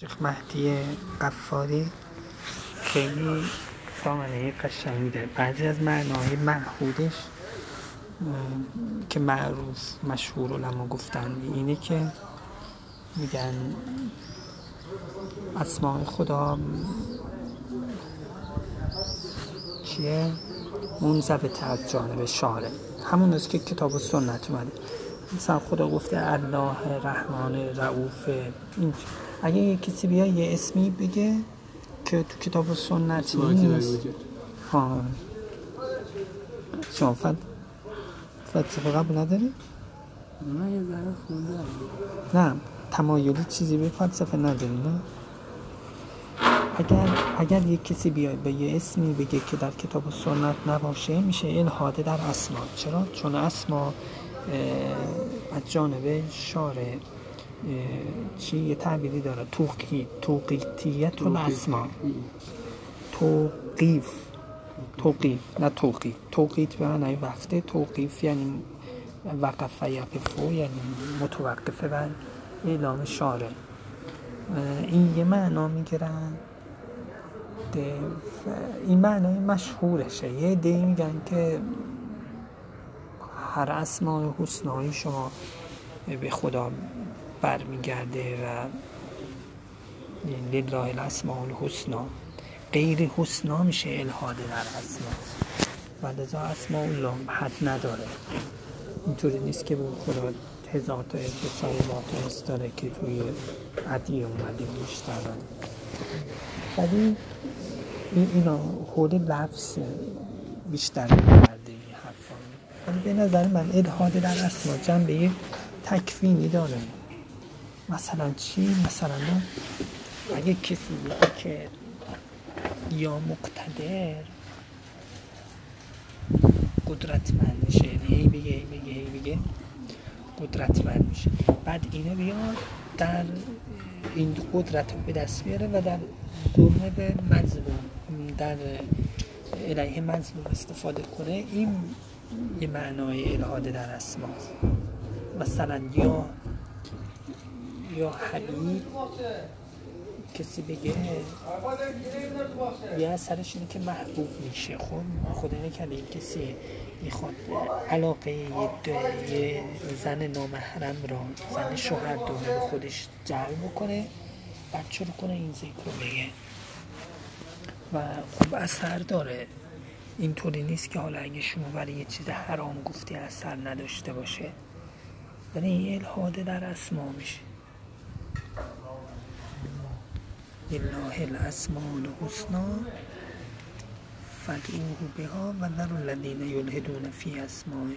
شیخ مهدی قفاری خیلی دامنه قشنگی داره بعضی از معناهای معهودش که معروف مشهور علما گفتن اینه که میگن اسماء خدا چیه؟ منضبط از جانب شاره همون است که کتاب و سنت اومده. مثلا خدا گفته الله رحمان رعوف این اگه یه کسی بیا یه اسمی بگه که تو کتاب و سنت نیست. ها. شما فت فلسفه قبل نداری؟ من یه ذره خوندم نه تمایلی چیزی به فلسفه نداری نه؟ اگر اگر یک کسی بیاد به یه اسمی بگه که در کتاب و سنت نباشه میشه الحاده در اسما. چرا؟ چون اسما از جانب شارع چی یه تعبیری داره؟ توقی توقیتیت الاسما توقیف. توقیف. نه توقیف. توقیت به معنی وقته. توقیف یعنی وقف یقفو یعنی متوقفه بر اعلام شارع این یه معنا می‌گیرن. این معنای مشهورشه. یه دی میگن که هر اسماء حسنایی شما به خدا برمیگرده و لله الاسماء الحسنا. غیر حسنا میشه الهاده در اسما و لذا اسماء الله حد نداره. اینطوری نیست که به خدا هزار تا هست داره که توی عدی اومده بیشتر. ولی این اینا حول لفظ بیشتر کرده این حرفا. ولی به نظر من الهاده در اسما جنبه تکوینی داره. مثلا چی؟ مثلا اگه کسی که یا مقتدر قدرتمند میشه هی بگه هی بگه هی بگه قدرتمند میشه. بعد اینو بیاد در این قدرت رو به دست بیاره و در ظلم به مظلوم در علیه مظلوم استفاده کنه. این یه معنای الهاده در اسماست مثلا یا یا حبیب کسی بگه یه اثرش اینه که محبوب میشه. خب خدا نکرده کسی می‌خواد علاقه یه زن نامحرم را زن شوهر دومه به خودش جلب بکنه بعد شروع کنه؟ این ذکر رو بگه. و خب اثر داره. اینطوری نیست که حالا اگه شما برای یه چیز حرام گفتی اثر نداشته باشه. ولی این الهاده در اسما میشه. لله الاسماء الحسنا فادعوه بها و ذروا الذین یلحدون فی اسمائه.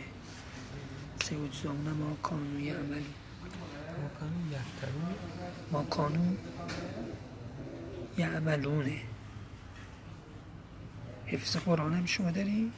سیجزون ما کانوا یعملون ما کانوا یعملونه حفظ قرآن هم شما داری؟